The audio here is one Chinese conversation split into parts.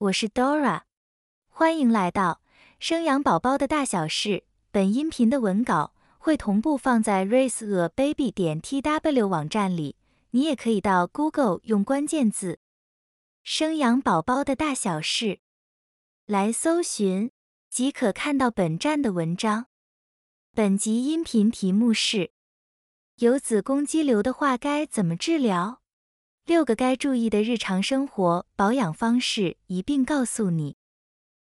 我是 Dora，欢迎来到生养宝宝的大小事。本音频的文稿会同步放在 raiseababy 点 tw 网站里，你也可以到 Google 用关键字“生养宝宝的大小事”来搜寻，即可看到本站的文章。本集音频题目是：有子宫肌瘤的话该怎么治疗？六个该注意的日常生活保养方式一并告诉你。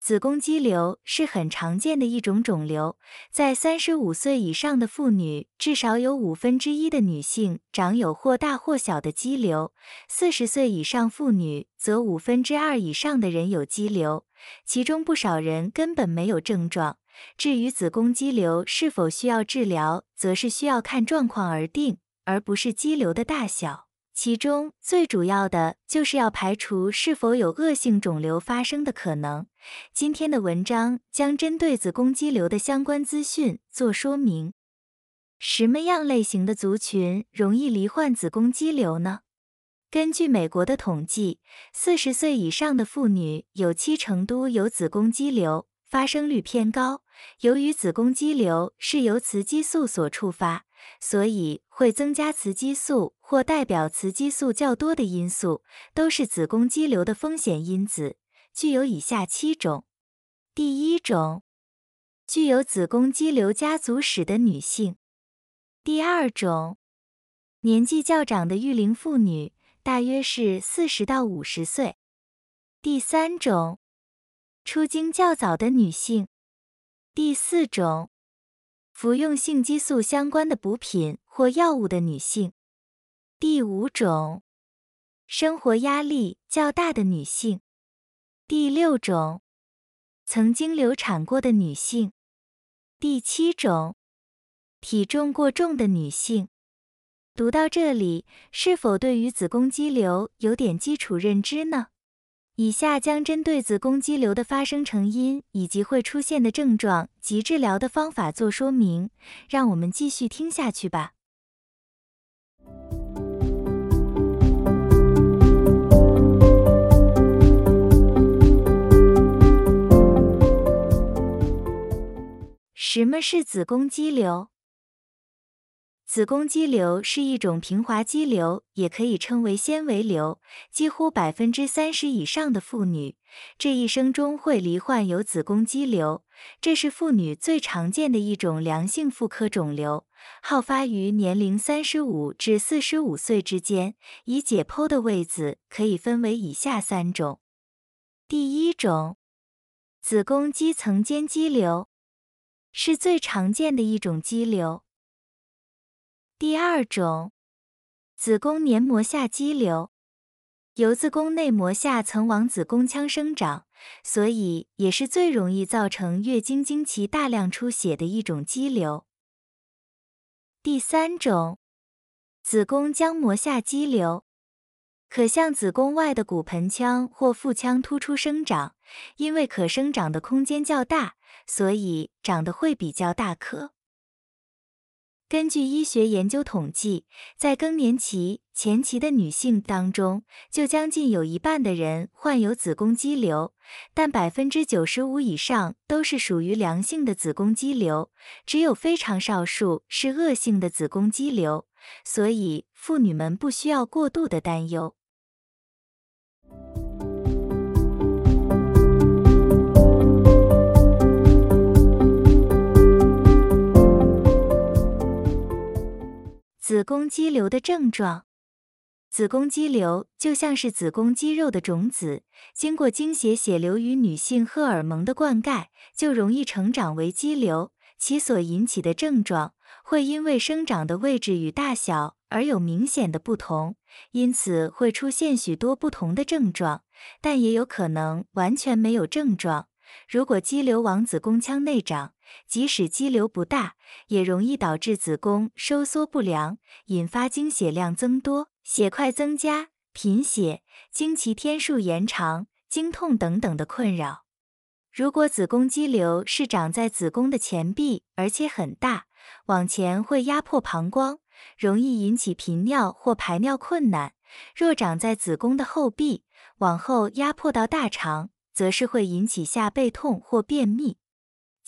子宫肌瘤是很常见的一种肿瘤，在三十五岁以上的妇女，至少有五分之一的女性长有或大或小的肌瘤；四十岁以上妇女，则五分之二以上的人有肌瘤，其中不少人根本没有症状。至于子宫肌瘤是否需要治疗，则是需要看状况而定，而不是肌瘤的大小。其中最主要的就是要排除是否有恶性肿瘤发生的可能。今天的文章将针对子宫肌瘤的相关资讯做说明。什么样类型的族群容易罹患子宫肌瘤呢？根据美国的统计，四十岁以上的妇女有七成都有子宫肌瘤，发生率偏高。由于子宫肌瘤是由雌激素所触发。所以会增加雌激素或代表雌激素较多的因素，都是子宫肌瘤的风险因子，具有以下七种。第一种，具有子宫肌瘤家族史的女性；第二种，年纪较长的育龄妇女，大约是四十到五十岁；第三种，出经较早的女性；第四种。服用性激素相关的补品或药物的女性。第五种，生活压力较大的女性。第六种，曾经流产过的女性。第七种，体重过重的女性。读到这里，是否对于子宫肌瘤有点基础认知呢？以下将针对子宫肌瘤的发生成因以及会出现的症状及治疗的方法做说明，让我们继续听下去吧。什么是子宫肌瘤？子宫肌瘤是一种平滑肌瘤，也可以称为纤维瘤。几乎百分之三十以上的妇女这一生中会罹患有子宫肌瘤，这是妇女最常见的一种良性妇科肿瘤，好发于年龄三十五至四十五岁之间。已解剖的位子可以分为以下三种：第一种，子宫肌层间肌瘤，是最常见的一种肌瘤。第二种，子宫黏膜下肌瘤，由子宫内膜下层往子宫腔生长，所以也是最容易造成月经经期大量出血的一种肌瘤。第三种，子宫浆膜下肌瘤，可向子宫外的骨盆腔或腹腔突出生长，因为可生长的空间较大，所以长得会比较大颗。根据医学研究统计，在更年期前期的女性当中，就将近有一半的人患有子宫肌瘤，但百分之九十五以上都是属于良性的子宫肌瘤，只有非常少数是恶性的子宫肌瘤，所以妇女们不需要过度的担忧。子宫肌瘤的症状，子宫肌瘤就像是子宫肌肉的种子，经过经血血流与女性荷尔蒙的灌溉，就容易成长为肌瘤。其所引起的症状会因为生长的位置与大小而有明显的不同，因此会出现许多不同的症状，但也有可能完全没有症状。如果肌瘤往子宫腔内长，即使肌瘤不大，也容易导致子宫收缩不良，引发经血量增多、血块增加、贫血、经期天数延长、经痛等等的困扰。如果子宫肌瘤是长在子宫的前壁，而且很大，往前会压迫膀胱，容易引起频尿或排尿困难。若长在子宫的后壁，往后压迫到大肠，则是会引起下背痛或便秘。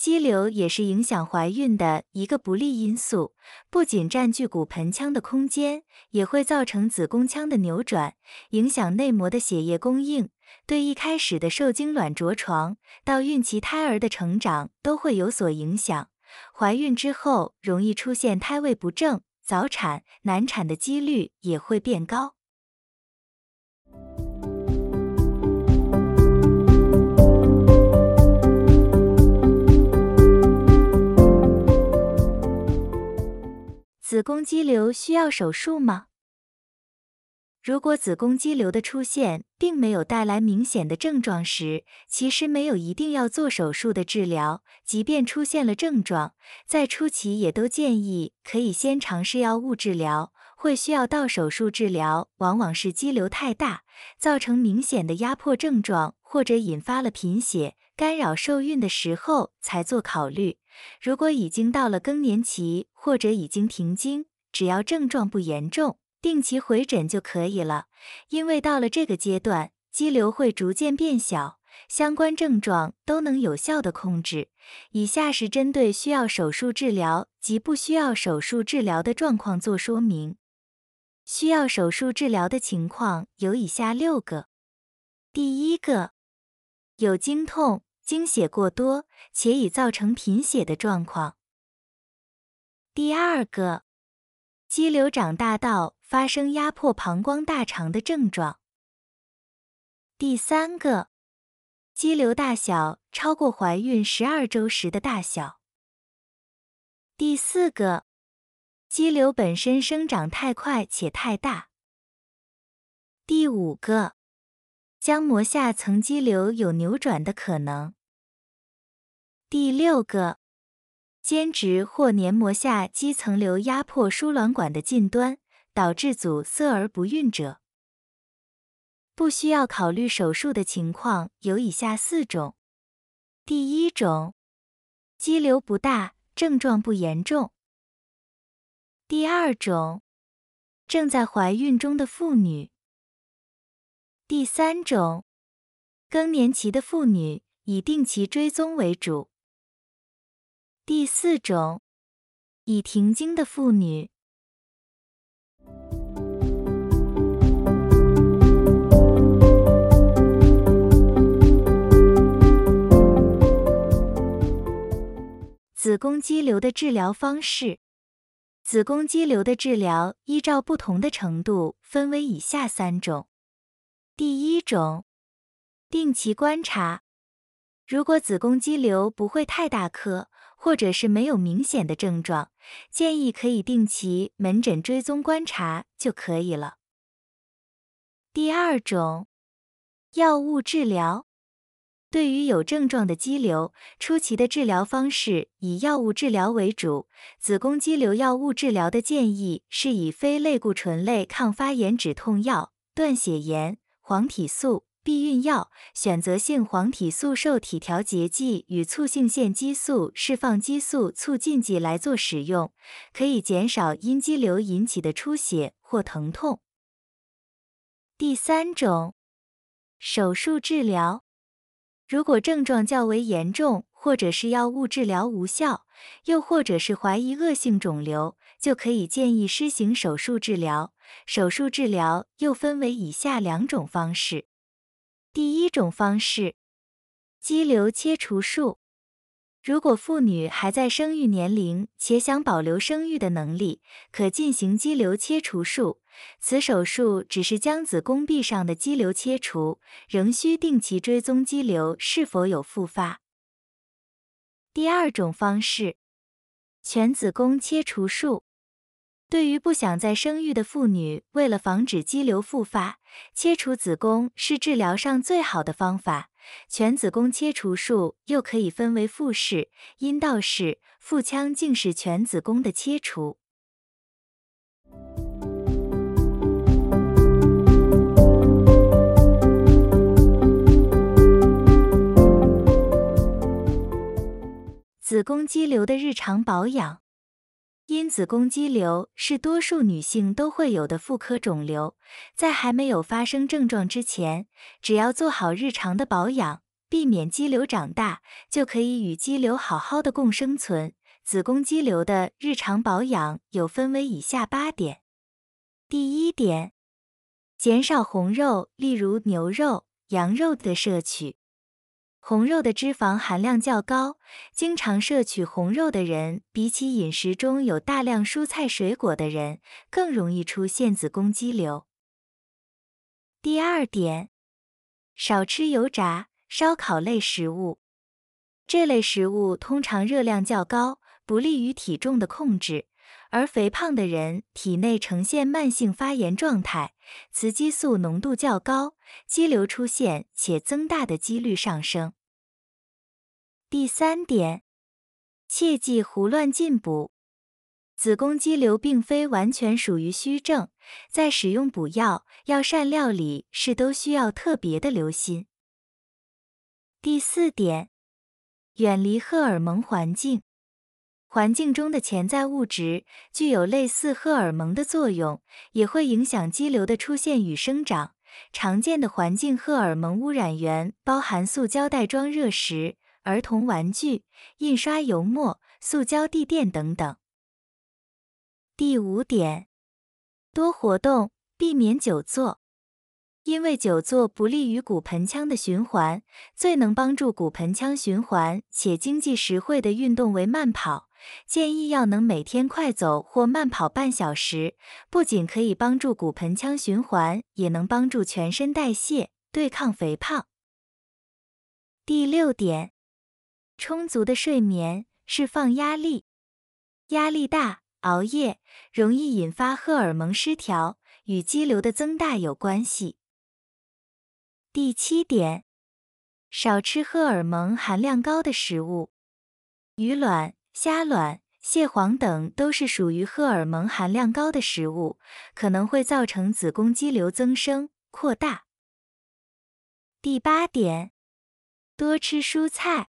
肌瘤也是影响怀孕的一个不利因素，不仅占据骨盆腔的空间，也会造成子宫腔的扭转，影响内膜的血液供应，对一开始的受精卵着床到孕期胎儿的成长都会有所影响。怀孕之后容易出现胎位不正、早产、难产的几率也会变高。子宫肌瘤需要手术吗？如果子宫肌瘤的出现并没有带来明显的症状时，其实没有一定要做手术的治疗。即便出现了症状，在初期也都建议可以先尝试药物治疗。会需要到手术治疗，往往是肌瘤太大，造成明显的压迫症状，或者引发了贫血，干扰受孕的时候才做考虑。如果已经到了更年期，或者已经停经，只要症状不严重，定期回诊就可以了。因为到了这个阶段，肌瘤会逐渐变小，相关症状都能有效的控制。以下是针对需要手术治疗及不需要手术治疗的状况做说明。需要手术治疗的情况有以下六个：第一个，有经痛。经血过多且已造成贫血的状况。第二个，肌瘤长大到发生压迫膀胱大肠的症状。第三个，肌瘤大小超过怀孕十二周时的大小。第四个，肌瘤本身生长太快且太大。第五个。浆膜下层肌瘤有扭转的可能。第六个，间质或黏膜下肌层瘤压迫输卵管的近端，导致阻塞而不孕者。不需要考虑手术的情况有以下四种：第一种，肌瘤不大，症状不严重；第二种，正在怀孕中的妇女。第三种，更年期的妇女以定期追踪为主。第四种，已停经的妇女。子宫肌瘤的治疗方式，子宫肌瘤的治疗依照不同的程度分为以下三种。第一种，定期观察，如果子宫肌瘤不会太大颗，或者是没有明显的症状，建议可以定期门诊追踪观察就可以了。第二种，药物治疗。对于有症状的肌瘤，初期的治疗方式以药物治疗为主。子宫肌瘤药物治疗的建议是以非类固醇类抗发炎止痛药、断血盐。黄体素、避孕药、选择性黄体素受体调节剂与促性腺激素释放激素促进剂来做使用，可以减少因肌瘤引起的出血或疼痛。第三种，手术治疗。如果症状较为严重，或者是药物治疗无效，又或者是怀疑恶性肿瘤，就可以建议施行手术治疗。手术治疗又分为以下两种方式。第一种方式，肌瘤切除术。如果妇女还在生育年龄且想保留生育的能力，可进行肌瘤切除术。此手术只是将子宫壁上的肌瘤切除，仍需定期追踪肌瘤是否有复发。第二种方式，全子宫切除术。对于不想再生育的妇女，为了防止肌瘤复发，切除子宫是治疗上最好的方法。全子宫切除术又可以分为腹式、阴道式、腹腔镜式全子宫的切除。子宫肌瘤的日常保养。因子宫肌瘤是多数女性都会有的妇科肿瘤，在还没有发生症状之前，只要做好日常的保养，避免肌瘤长大，就可以与肌瘤好好的共生存。子宫肌瘤的日常保养有分为以下八点。第一点，减少红肉，例如牛肉、羊肉的摄取。红肉的脂肪含量较高，经常摄取红肉的人，比起饮食中有大量蔬菜水果的人，更容易出现子宫肌瘤。第二点，少吃油炸、烧烤类食物，这类食物通常热量较高，不利于体重的控制，而肥胖的人体内呈现慢性发炎状态，雌激素浓度较高。肌瘤出现且增大的几率上升。第三点，切忌胡乱进补。子宫肌瘤并非完全属于虚症，在使用补药、药膳料理时都需要特别的留心。第四点，远离荷尔蒙环境。环境中的潜在物质具有类似荷尔蒙的作用，也会影响肌瘤的出现与生长。常见的环境荷尔蒙污染源包含塑胶袋装热食、儿童玩具、印刷油墨、塑胶地垫等等。第五点，多活动，避免久坐。因为久坐不利于骨盆腔的循环，最能帮助骨盆腔循环且经济实惠的运动为慢跑。建议要能每天快走或慢跑半小时，不仅可以帮助骨盆腔循环，也能帮助全身代谢，对抗肥胖。第六点，充足的睡眠，释放压力。压力大、熬夜容易引发荷尔蒙失调，与肌瘤的增大有关系。第七点，少吃荷尔蒙含量高的食物，鱼卵。虾卵、蟹黄等都是属于荷尔蒙含量高的食物，可能会造成子宫肌瘤增生扩大。第八点，多吃蔬菜，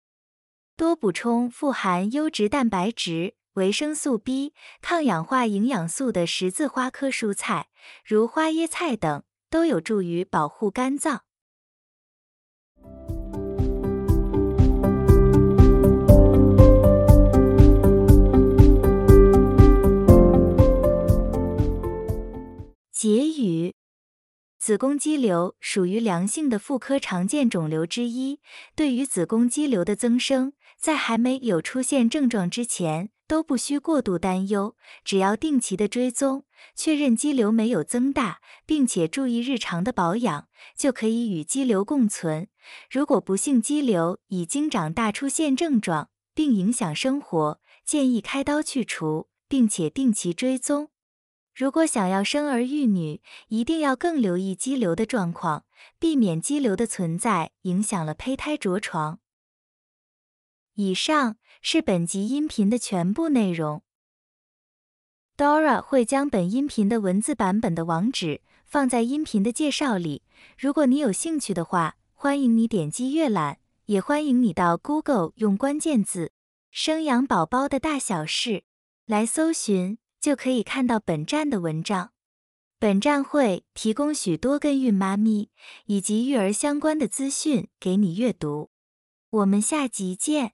多补充富含优质蛋白质、维生素 B、抗氧化营养素的十字花科蔬菜，如花椰菜等，都有助于保护肝脏。结语：子宫肌瘤属于良性的妇科常见肿瘤之一。对于子宫肌瘤的增生，在还没有出现症状之前，都不需过度担忧。只要定期的追踪，确认肌瘤没有增大，并且注意日常的保养，就可以与肌瘤共存。如果不幸肌瘤已经长大，出现症状，并影响生活，建议开刀去除，并且定期追踪。如果想要生儿育女，一定要更留意肌瘤的状况，避免肌瘤的存在影响了胚胎着床。以上是本集音频的全部内容。Dora 会将本音频的文字版本的网址放在音频的介绍里，如果你有兴趣的话，欢迎你点击阅览，也欢迎你到 Google 用关键字“生养宝宝的大小事”来搜寻。就可以看到本站的文章。本站会提供许多跟孕妈咪以及育儿相关的资讯给你阅读。我们下集见。